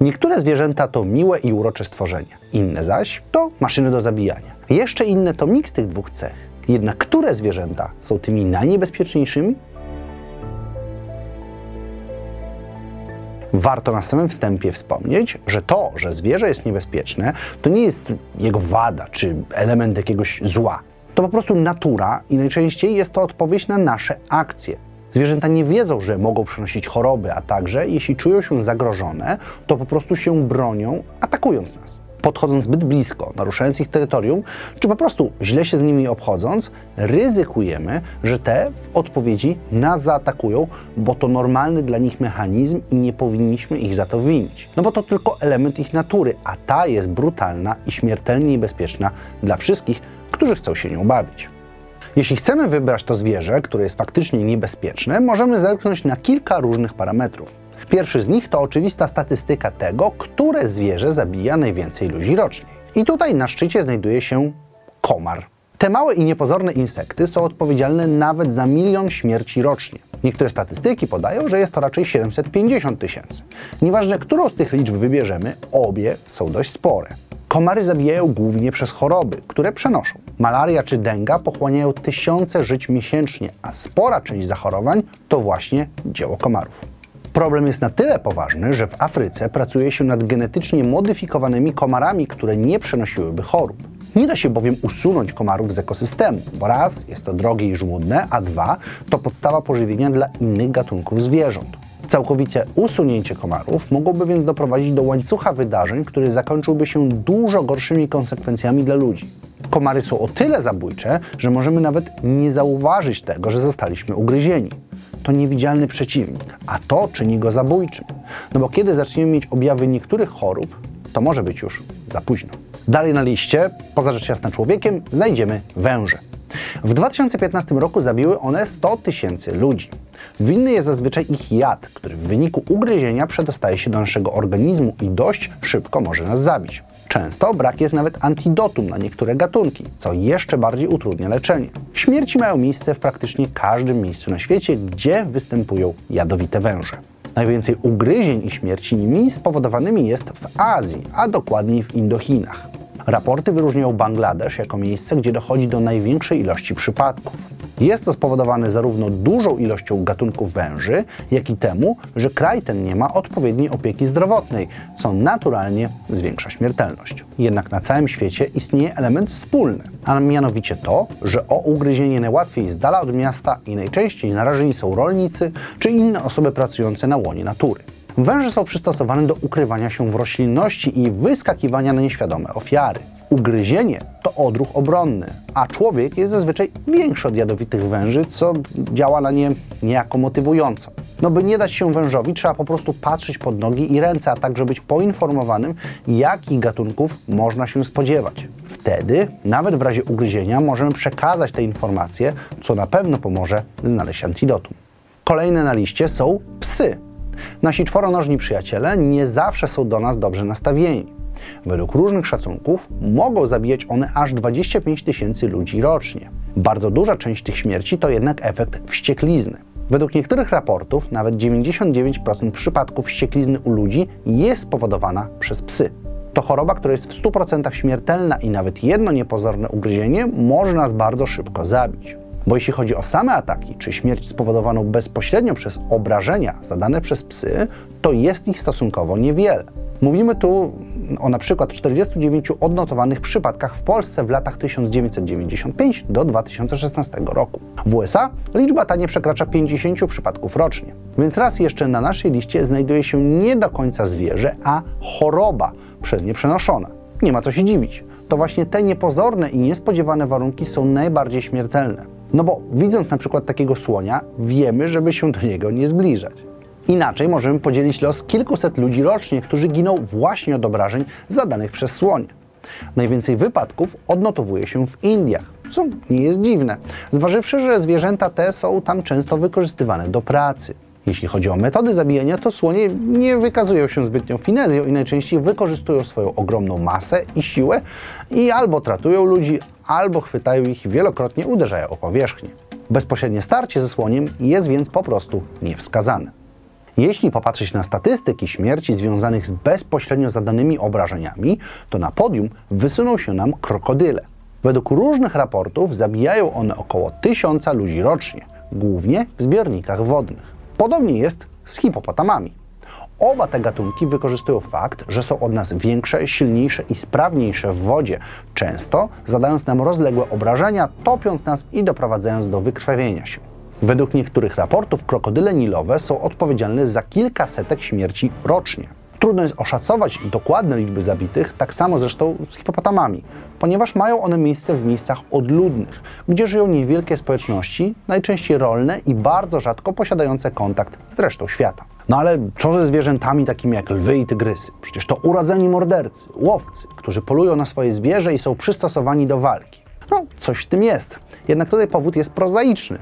Niektóre zwierzęta to miłe i urocze stworzenia, inne zaś to maszyny do zabijania. Jeszcze inne to miks tych dwóch cech. Jednak które zwierzęta są tymi najniebezpieczniejszymi? Warto na samym wstępie wspomnieć, że to, że zwierzę jest niebezpieczne, to nie jest jego wada czy element jakiegoś zła. To po prostu natura i najczęściej jest to odpowiedź na nasze akcje. Zwierzęta nie wiedzą, że mogą przenosić choroby, a także jeśli czują się zagrożone, to po prostu się bronią, atakując nas. Podchodząc zbyt blisko, naruszając ich terytorium, czy po prostu źle się z nimi obchodząc, ryzykujemy, że te w odpowiedzi nas zaatakują, bo to normalny dla nich mechanizm i nie powinniśmy ich za to winić. No bo to tylko element ich natury, a ta jest brutalna i śmiertelnie niebezpieczna dla wszystkich, którzy chcą się nią bawić. Jeśli chcemy wybrać to zwierzę, które jest faktycznie niebezpieczne, możemy zerknąć na kilka różnych parametrów. Pierwszy z nich to oczywista statystyka tego, które zwierzę zabija najwięcej ludzi rocznie. I tutaj na szczycie znajduje się komar. Te małe i niepozorne insekty są odpowiedzialne nawet za milion śmierci rocznie. Niektóre statystyki podają, że jest to raczej 750 tysięcy. Nieważne, którą z tych liczb wybierzemy, obie są dość spore. Komary zabijają głównie przez choroby, które przenoszą. Malaria czy denga pochłaniają tysiące żyć miesięcznie, a spora część zachorowań to właśnie dzieło komarów. Problem jest na tyle poważny, że w Afryce pracuje się nad genetycznie modyfikowanymi komarami, które nie przenosiłyby chorób. Nie da się bowiem usunąć komarów z ekosystemu, bo raz jest to drogie i żmudne, a dwa to podstawa pożywienia dla innych gatunków zwierząt. Całkowicie usunięcie komarów mogłoby więc doprowadzić do łańcucha wydarzeń, który zakończyłby się dużo gorszymi konsekwencjami dla ludzi. Komary są o tyle zabójcze, że możemy nawet nie zauważyć tego, że zostaliśmy ugryzieni. To niewidzialny przeciwnik, a to czyni go zabójczym. No bo kiedy zaczniemy mieć objawy niektórych chorób, to może być już za późno. Dalej na liście, poza rzecz jasna człowiekiem, znajdziemy węże. W 2015 roku zabiły one 100 tysięcy ludzi. Winny jest zazwyczaj ich jad, który w wyniku ugryzienia przedostaje się do naszego organizmu i dość szybko może nas zabić. Często brak jest nawet antidotum na niektóre gatunki, co jeszcze bardziej utrudnia leczenie. Śmierci mają miejsce w praktycznie każdym miejscu na świecie, gdzie występują jadowite węże. Najwięcej ugryzień i śmierci nimi spowodowanymi jest w Azji, a dokładniej w Indochinach. Raporty wyróżniają Bangladesz jako miejsce, gdzie dochodzi do największej ilości przypadków. Jest to spowodowane zarówno dużą ilością gatunków węży, jak i temu, że kraj ten nie ma odpowiedniej opieki zdrowotnej, co naturalnie zwiększa śmiertelność. Jednak na całym świecie istnieje element wspólny, a mianowicie to, że o ugryzienie najłatwiej z dala od miasta i najczęściej narażeni są rolnicy czy inne osoby pracujące na łonie natury. Węże są przystosowane do ukrywania się w roślinności i wyskakiwania na nieświadome ofiary. Ugryzienie to odruch obronny, a człowiek jest zazwyczaj większy od jadowitych węży, co działa na nie niejako motywująco. No by nie dać się wężowi, trzeba po prostu patrzeć pod nogi i ręce, a także być poinformowanym, jakich gatunków można się spodziewać. Wtedy, nawet w razie ugryzienia, możemy przekazać te informacje, co na pewno pomoże znaleźć antidotum. Kolejne na liście są psy. Nasi czworonożni przyjaciele nie zawsze są do nas dobrze nastawieni. Według różnych szacunków mogą zabijać one aż 25 tysięcy ludzi rocznie. Bardzo duża część tych śmierci to jednak efekt wścieklizny. Według niektórych raportów nawet 99% przypadków wścieklizny u ludzi jest spowodowana przez psy. To choroba, która jest w 100% śmiertelna i nawet jedno niepozorne ugryzienie może nas bardzo szybko zabić. Bo jeśli chodzi o same ataki, czy śmierć spowodowaną bezpośrednio przez obrażenia zadane przez psy, to jest ich stosunkowo niewiele. Mówimy tu o na przykład 49 odnotowanych przypadkach w Polsce w latach 1995 do 2016 roku. W USA liczba ta nie przekracza 50 przypadków rocznie. Więc raz jeszcze na naszej liście znajduje się nie do końca zwierzę, a choroba przez nie przenoszona. Nie ma co się dziwić. To właśnie te niepozorne i niespodziewane warunki są najbardziej śmiertelne. No bo widząc na przykład takiego słonia, wiemy, żeby się do niego nie zbliżać. Inaczej możemy podzielić los kilkuset ludzi rocznie, którzy giną właśnie od obrażeń zadanych przez słonie. Najwięcej wypadków odnotowuje się w Indiach, co nie jest dziwne, zważywszy, że zwierzęta te są tam często wykorzystywane do pracy. Jeśli chodzi o metody zabijania, to słonie nie wykazują się zbytnią finezją i najczęściej wykorzystują swoją ogromną masę i siłę i albo tratują ludzi, albo chwytają ich i wielokrotnie uderzają o powierzchnię. Bezpośrednie starcie ze słoniem jest więc po prostu niewskazane. Jeśli popatrzeć na statystyki śmierci związanych z bezpośrednio zadanymi obrażeniami, to na podium wysuną się nam krokodyle. Według różnych raportów zabijają one około tysiąca ludzi rocznie, głównie w zbiornikach wodnych. Podobnie jest z hipopotamami. Oba te gatunki wykorzystują fakt, że są od nas większe, silniejsze i sprawniejsze w wodzie, często zadając nam rozległe obrażenia, topiąc nas i doprowadzając do wykrwawienia się. Według niektórych raportów krokodyle nilowe są odpowiedzialne za kilka setek śmierci rocznie. Trudno jest oszacować dokładne liczby zabitych, tak samo zresztą z hipopotamami, ponieważ mają one miejsce w miejscach odludnych, gdzie żyją niewielkie społeczności, najczęściej rolne i bardzo rzadko posiadające kontakt z resztą świata. No ale co ze zwierzętami takimi jak lwy i tygrysy? Przecież to urodzeni mordercy, łowcy, którzy polują na swoje zwierzę i są przystosowani do walki. No, coś w tym jest. Jednak tutaj powód jest prozaiczny.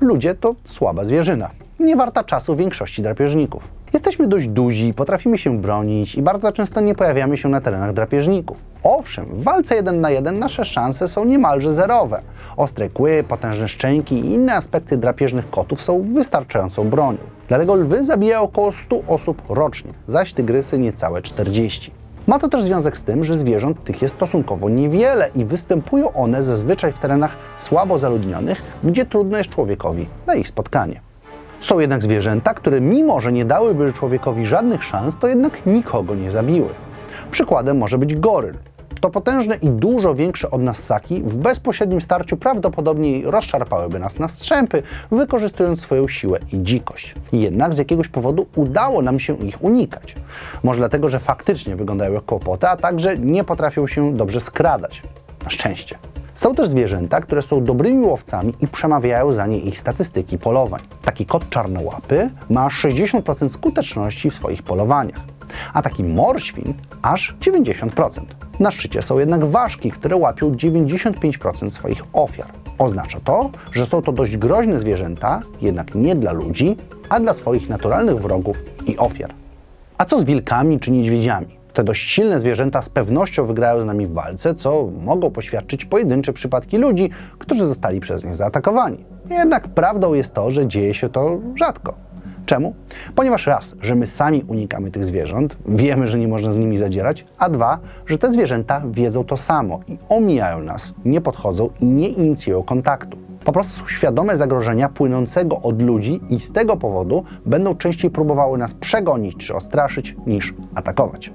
Ludzie to słaba zwierzyna, nie warta czasu większości drapieżników. Jesteśmy dość duzi, potrafimy się bronić i bardzo często nie pojawiamy się na terenach drapieżników. Owszem, w walce jeden na jeden nasze szanse są niemalże zerowe. Ostre kły, potężne szczęki i inne aspekty drapieżnych kotów są wystarczającą bronią. Dlatego lwy zabijają około 100 osób rocznie, zaś tygrysy niecałe 40. Ma to też związek z tym, że zwierząt tych jest stosunkowo niewiele i występują one zazwyczaj w terenach słabo zaludnionych, gdzie trudno jest człowiekowi na ich spotkanie. Są jednak zwierzęta, które mimo, że nie dałyby człowiekowi żadnych szans, to jednak nikogo nie zabiły. Przykładem może być goryl. To potężne i dużo większe od nas ssaki w bezpośrednim starciu prawdopodobnie rozszarpałyby nas na strzępy, wykorzystując swoją siłę i dzikość. Jednak z jakiegoś powodu udało nam się ich unikać. Może dlatego, że faktycznie wyglądają jak kłopoty, a także nie potrafią się dobrze skradać. Na szczęście. Są też zwierzęta, które są dobrymi łowcami i przemawiają za nie ich statystyki polowań. Taki kot czarnołapy ma 60% skuteczności w swoich polowaniach, a taki morświn aż 90%. Na szczycie są jednak ważki, które łapią 95% swoich ofiar. Oznacza to, że są to dość groźne zwierzęta, jednak nie dla ludzi, a dla swoich naturalnych wrogów i ofiar. A co z wilkami czy niedźwiedziami? Te dość silne zwierzęta z pewnością wygrają z nami w walce, co mogą poświadczyć pojedyncze przypadki ludzi, którzy zostali przez nie zaatakowani. Jednak prawdą jest to, że dzieje się to rzadko. Czemu? Ponieważ raz, że my sami unikamy tych zwierząt, wiemy, że nie można z nimi zadzierać, a dwa, że te zwierzęta wiedzą to samo i omijają nas, nie podchodzą i nie inicjują kontaktu. Po prostu świadome zagrożenia płynącego od ludzi i z tego powodu będą częściej próbowały nas przegonić czy ostraszyć niż atakować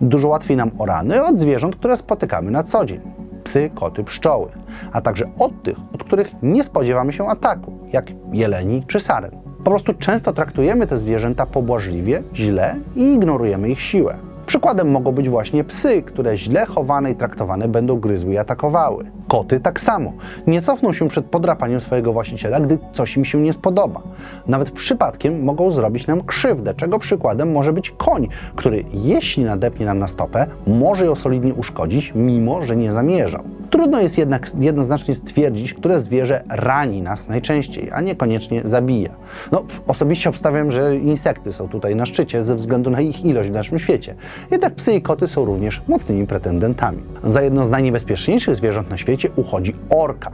dużo łatwiej nam o rany od zwierząt, które spotykamy na co dzień. Psy, koty, pszczoły, a także od tych, od których nie spodziewamy się ataku, jak jeleni czy saren. Po prostu często traktujemy te zwierzęta pobłażliwie, źle i ignorujemy ich siłę. Przykładem mogą być właśnie psy, które źle chowane i traktowane będą gryzły i atakowały. Koty tak samo. Nie cofną się przed podrapaniem swojego właściciela, gdy coś im się nie spodoba. Nawet przypadkiem mogą zrobić nam krzywdę, czego przykładem może być koń, który jeśli nadepnie nam na stopę, może ją solidnie uszkodzić, mimo że nie zamierzał. Trudno jest jednak jednoznacznie stwierdzić, które zwierzę rani nas najczęściej, a niekoniecznie zabija. No, osobiście obstawiam, że insekty są tutaj na szczycie ze względu na ich ilość w naszym świecie. Jednak psy i koty są również mocnymi pretendentami. Za jedno z najniebezpieczniejszych zwierząt na świecie uchodzi orka.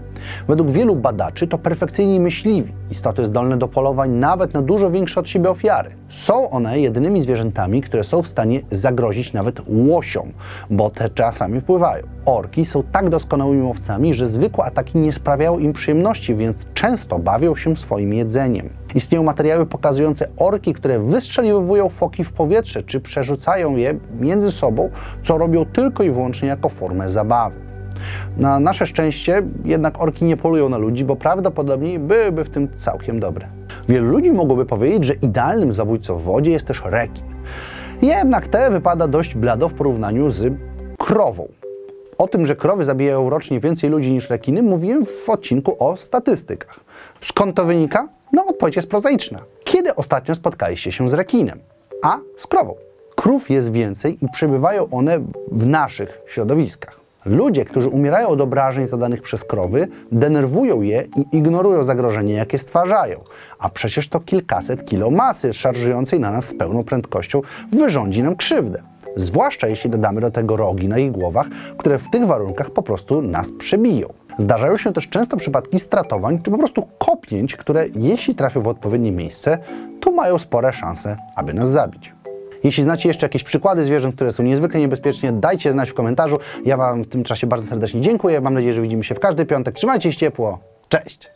Według wielu badaczy to perfekcyjni myśliwi, istoty zdolne do polowań nawet na dużo większe od siebie ofiary. Są one jedynymi zwierzętami, które są w stanie zagrozić nawet łosiom, bo te czasami pływają. Orki są tak doskonałymi łowcami, że zwykłe ataki nie sprawiają im przyjemności, więc często bawią się swoim jedzeniem. Istnieją materiały pokazujące orki, które wystrzeliwują foki w powietrze, czy przerzucają je między sobą, co robią tylko i wyłącznie jako formę zabawy. Na nasze szczęście jednak orki nie polują na ludzi, bo prawdopodobnie byłyby w tym całkiem dobre. Wielu ludzi mogłoby powiedzieć, że idealnym zabójcą w wodzie jest też rekin. Jednak te wypada dość blado w porównaniu z krową. O tym, że krowy zabijają rocznie więcej ludzi niż rekiny, mówiłem w odcinku o statystykach. Skąd to wynika? No, odpowiedź jest prozaiczna. Kiedy ostatnio spotkaliście się z rekinem? A z krową. Krów jest więcej i przebywają one w naszych środowiskach. Ludzie, którzy umierają od obrażeń zadanych przez krowy, denerwują je i ignorują zagrożenie, jakie stwarzają. A przecież to kilkaset kilo masy szarżującej na nas z pełną prędkością wyrządzi nam krzywdę. Zwłaszcza jeśli dodamy do tego rogi na ich głowach, które w tych warunkach po prostu nas przebiją. Zdarzają się też często przypadki stratowań, czy po prostu kopnięć, które jeśli trafią w odpowiednie miejsce, to mają spore szanse, aby nas zabić. Jeśli znacie jeszcze jakieś przykłady zwierząt, które są niezwykle niebezpieczne, dajcie znać w komentarzu. Ja Wam w tym czasie bardzo serdecznie dziękuję. Mam nadzieję, że widzimy się w każdy piątek. Trzymajcie się ciepło. Cześć!